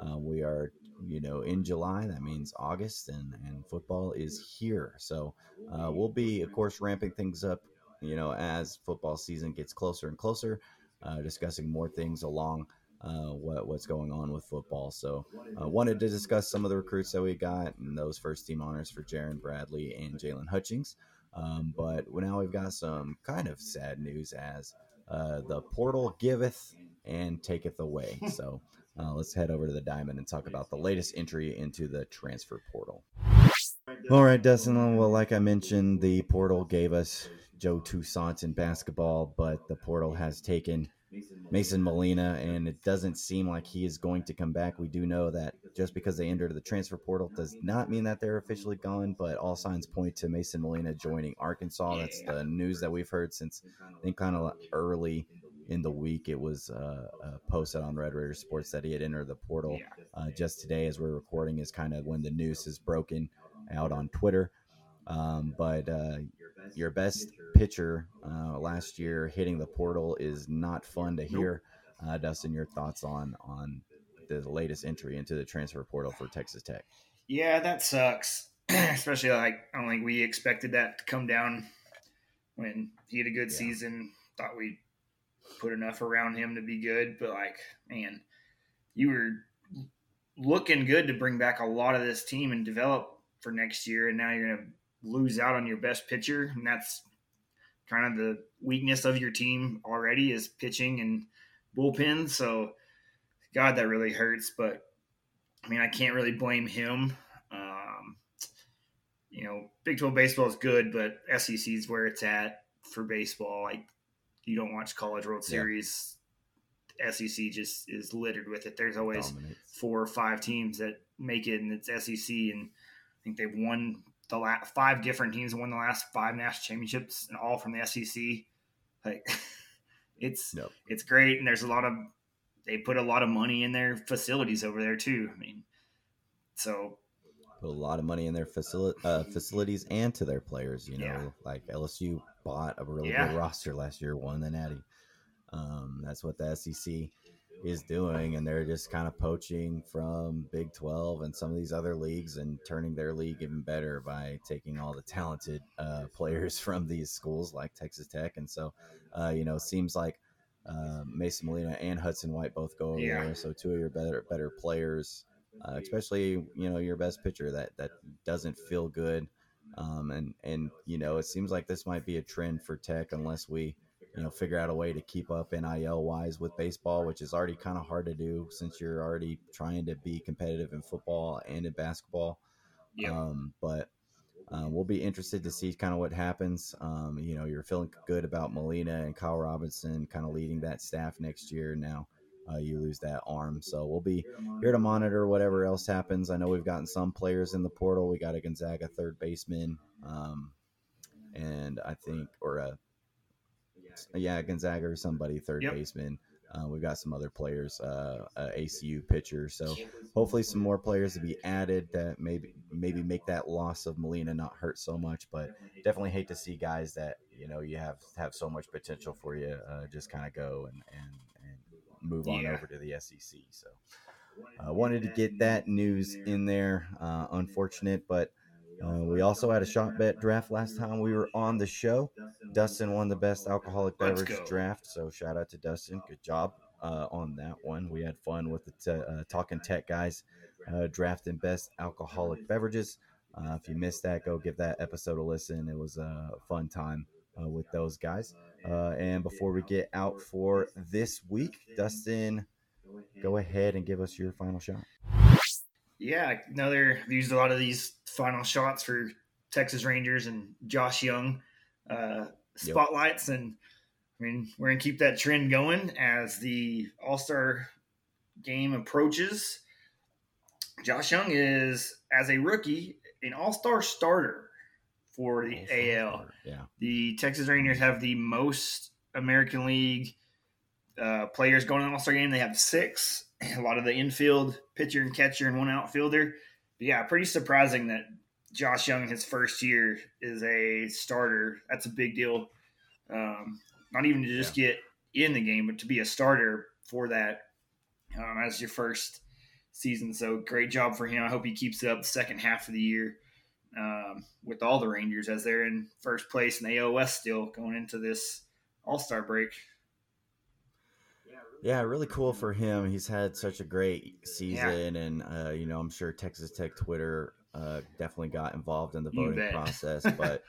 Uh, we are, you know, in July. That means August, and and football is here. So uh, we'll be, of course, ramping things up. You know, as football season gets closer and closer, uh, discussing more things along uh, what what's going on with football. So, uh, wanted to discuss some of the recruits that we got and those first team honors for Jerand Bradley and Jaylon Hutchings. Um, but now we've got some kind of sad news as uh, the portal giveth and taketh away. *laughs* So. Uh, let's head over to the diamond and talk about the latest entry into the transfer portal. All right, Dustin. Well, like I mentioned, the portal gave us Joe Toussaint in basketball, but the portal has taken Mason Molina, and it doesn't seem like he is going to come back. We do know that just because they entered the transfer portal does not mean that they're officially gone, but all signs point to Mason Molina joining Arkansas. That's the news that we've heard since I think kind of early in the week. It was uh, uh, posted on Red Raider Sports that he had entered the portal. Uh, just today, as we're recording, is kind of when the news is broken out on Twitter. Um, but uh, your best pitcher uh, last year hitting the portal is not fun to hear. Uh, Dustin, your thoughts on on the latest entry into the transfer portal for Texas Tech? Yeah, that sucks. *clears throat* Especially like I don't think we expected that to come down when he had a good Yeah. season. Thought we put enough around him to be good, but like, man, you were looking good to bring back a lot of this team and develop for next year, and now you're gonna lose out on your best pitcher, and that's kind of the weakness of your team already is pitching and bullpen. So, God, that really hurts. But I mean, I can't really blame him. Um, you know, Big 12 baseball is good, but SEC is where it's at for baseball. Like, you don't watch College World Yeah. Series. SEC just is littered with it. There's always Dominates. four or five teams that make it, and it's SEC. And I think they've won the last five different teams won the last five national championships, and all from the SEC. Like, *laughs* it's it's great, and there's a lot of they put a lot of money in their facilities over there too. I mean, so Put a lot of money in their facili- uh, facilities and to their players. You know, Yeah. like LSU bought a really Yeah. good roster last year, won the Natty. Um, that's what the SEC is doing, and they're just kind of poaching from Big 12 and some of these other leagues and turning their league even better by taking all the talented uh, players *laughs* from these schools like Texas Tech. And so, uh, you know, seems like uh, Mason Molina and Hudson White both go over Yeah. there. So two of your better better players, uh, especially you know your best pitcher that that doesn't feel good. Um, and and you know it seems like this might be a trend for Tech unless we you know figure out a way to keep up nil wise with baseball which is already kind of hard to do since you're already trying to be competitive in football and in basketball yeah, um, but uh, we'll be interested to see kind of what happens. Um, you know, you're feeling good about Molina and Kyle Robinson kind of leading that staff next year. Now uh, you lose that arm, so we'll be here to monitor whatever else happens. I know we've gotten some players in the portal. We got a Gonzaga third baseman, um, and I think or a yeah Gonzaga or somebody third Yep. baseman. Uh, we've got some other players, uh, uh, ACU pitcher. So hopefully some more players to be added that maybe maybe make that loss of Molina not hurt so much. But definitely hate to see guys that you know you have have so much potential for you uh, just kind of go and and, and move on Yeah. over to the SEC. So I wanted to get that news in there. Uh, unfortunate, but. Uh, we also had a shot bet draft last time we were on the show. Dustin won the best alcoholic beverage draft, so shout out to Dustin. Good job uh, on that one. We had fun with the t- uh, talking tech guys uh, drafting best alcoholic beverages. Uh, if you missed that, go give that episode a listen. It was a fun time uh, with those guys. Uh, and before we get out for this week, Dustin, go ahead and give us your final shot. Yeah, another I've used a lot of these final shots for Texas Rangers and Josh Jung uh, spotlights, and I mean we're gonna keep that trend going as the All Star game approaches. Josh Jung is, as a rookie, an All Star starter for the AL. Yeah. The Texas Rangers have the most American League uh, players going to the All Star game. They have six. A lot of the infield pitcher and catcher and one outfielder. But yeah, pretty surprising that Josh Jung, his first year, is a starter. That's a big deal. Um, not even to just get in the game, but to be a starter for that um, as your first season. So great job for him. I hope he keeps it up the second half of the year um, with all the Rangers as they're in first place in the AL West still going into this All Star break. Yeah, really cool for him. He's had such a great season, and uh, you know, I'm sure Texas Tech Twitter uh, definitely got involved in the voting process, *laughs* but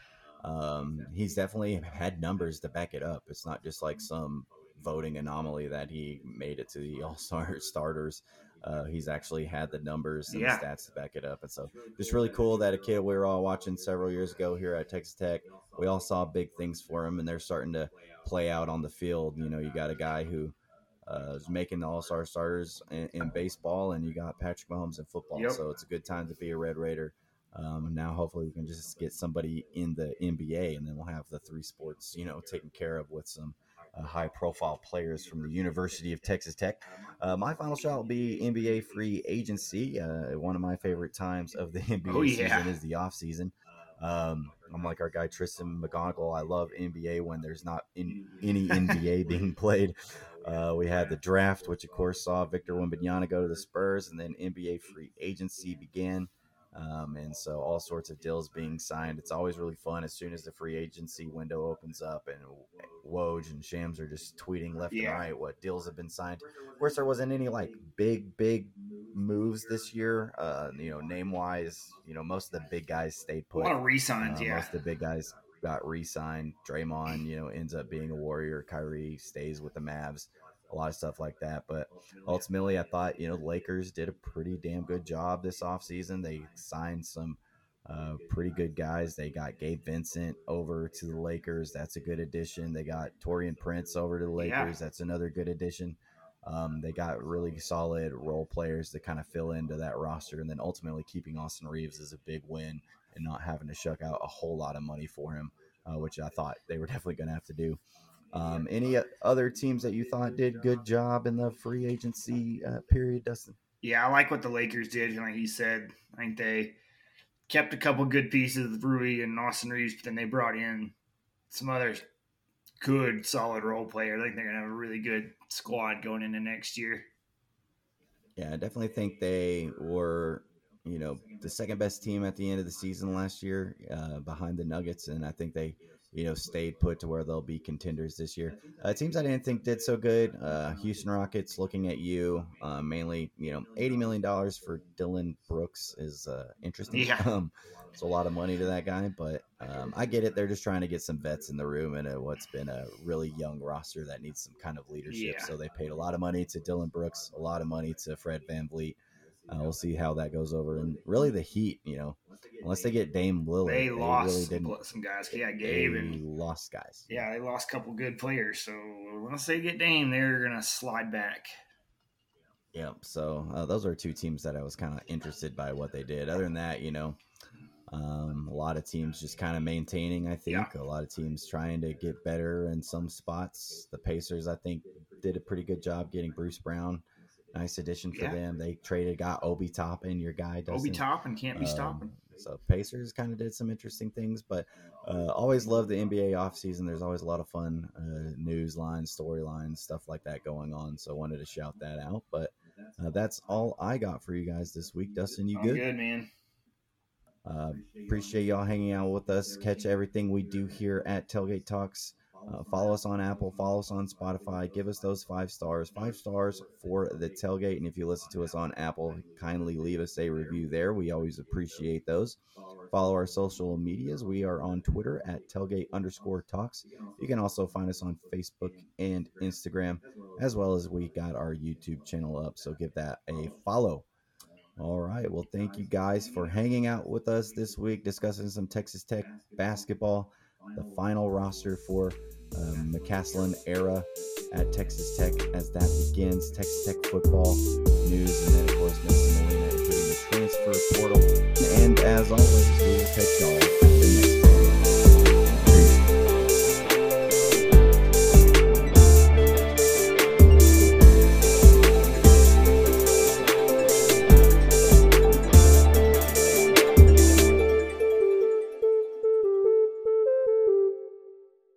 um, he's definitely had numbers to back it up. It's not just like some voting anomaly that he made it to the *laughs* All Star starters. Uh, he's actually had the numbers and Yeah. the stats to back it up, and so just really cool that a kid we were all watching several years ago here at Texas Tech. We all saw big things for him, and they're starting to play out on the field. You know, you got a guy who uh, is making the All Star starters in, in baseball, and you got Patrick Mahomes in football. Yep. So it's a good time to be a Red Raider. Um, and now hopefully we can just get somebody in the NBA, and then we'll have the three sports, you know, taken care of with some uh, high profile players from the University of Texas Tech. Uh, my final shot will be NBA free agency. Uh, one of my favorite times of the *laughs* NBA Oh, yeah. season is the off season. Um, I'm like our guy Tristan McGonigal. I love NBA when there's not in, any *laughs* NBA being played. Uh, we had the draft, which of course saw Victor Wembanyama go to the Spurs, and then NBA free agency began. Um, and so all sorts of deals being signed. It's always really fun as soon as the free agency window opens up and Woj and Shams are just tweeting left Yeah. and right what deals have been signed. Of course, there wasn't any like big, big moves this year. Uh, you know, name wise, you know, most of the big guys stayed A put. lot of re-signs, Uh, yeah. Most of the big guys got re-signed. Draymond, you know, ends up being a Warrior. Kyrie stays with the Mavs. A lot of stuff like that. But ultimately, I thought, you know, the Lakers did a pretty damn good job this offseason. They signed some uh, pretty good guys. They got Gabe Vincent over to the Lakers. That's a good addition. They got Taurean Prince over to the Yeah. Lakers. That's another good addition. Um, they got really solid role players to kind of fill into that roster. And then ultimately, keeping Austin Reaves is a big win and not having to shuck out a whole lot of money for him, uh, which I thought they were definitely going to have to do. Um, any other teams that you thought did good job in the free agency uh, period, Dustin? Yeah, I like what the Lakers did. Like he said, I think they kept a couple good pieces of Rui and Austin Reaves, but then they brought in some other good, solid role players. I think they're gonna have a really good squad going into next year. Yeah, I definitely think they were, you know, the second best team at the end of the season last year, uh, behind the Nuggets, and I think they, you know, stayed put to where they'll be contenders this year. Uh, teams I didn't think did so good: uh, Houston Rockets. Looking at you, uh, mainly, you know, eighty million dollars for Dillon Brooks is uh, interesting. Yeah. *laughs* Um, it's a lot of money to that guy, but um, I get it. They're just trying to get some vets in the room and what's been a really young roster that needs some kind of leadership. Yeah. So they paid a lot of money to Dillon Brooks, a lot of money to Fred VanVleet. Uh, we'll see how that goes over. And really, the Heat, you know, unless they get Dame Lillard, They, they, lost really some, guys. Yeah, They Gabe and lost guys. yeah, they lost a couple good players. So once they get Dame, they're gonna slide back. Yep. So uh, those are two teams that I was kind of interested by what they did. Other than that, you know, um, a lot of teams just kind of maintaining. I think a lot of teams trying to get better in some spots. The Pacers, I think, did a pretty good job getting Bruce Brown. Nice addition for Yeah. them. They traded, got Obi Toppin, your guy. Obi Dustin. Toppin can't be Um, stopping. So Pacers kind of did some interesting things, but uh, always love the NBA offseason. There's always a lot of fun uh, news lines, storylines, stuff like that going on. So wanted to shout that out. But uh, that's all I got for you guys this week. Dustin, you I'm good? good, man. Uh, appreciate y'all hanging out with us. Catch everything we do here at Tailgate Talks. Uh, follow us on Apple, follow us on Spotify. Give us those five stars. Five stars for the tailgate. And if you listen to us on Apple, kindly leave us a review there. We always appreciate those. Follow our social medias. We are on Twitter at tailgate underscore talks. You can also find us on Facebook and Instagram, as well as we got our YouTube channel up. So give that a follow. All right. Well, thank you guys for hanging out with us this week, discussing some Texas Tech basketball, the final roster for um, McCasland era at Texas Tech as that begins. Texas Tech football news, and then, of course, Mason Molina, including the transfer portal. And as always, we will catch y'all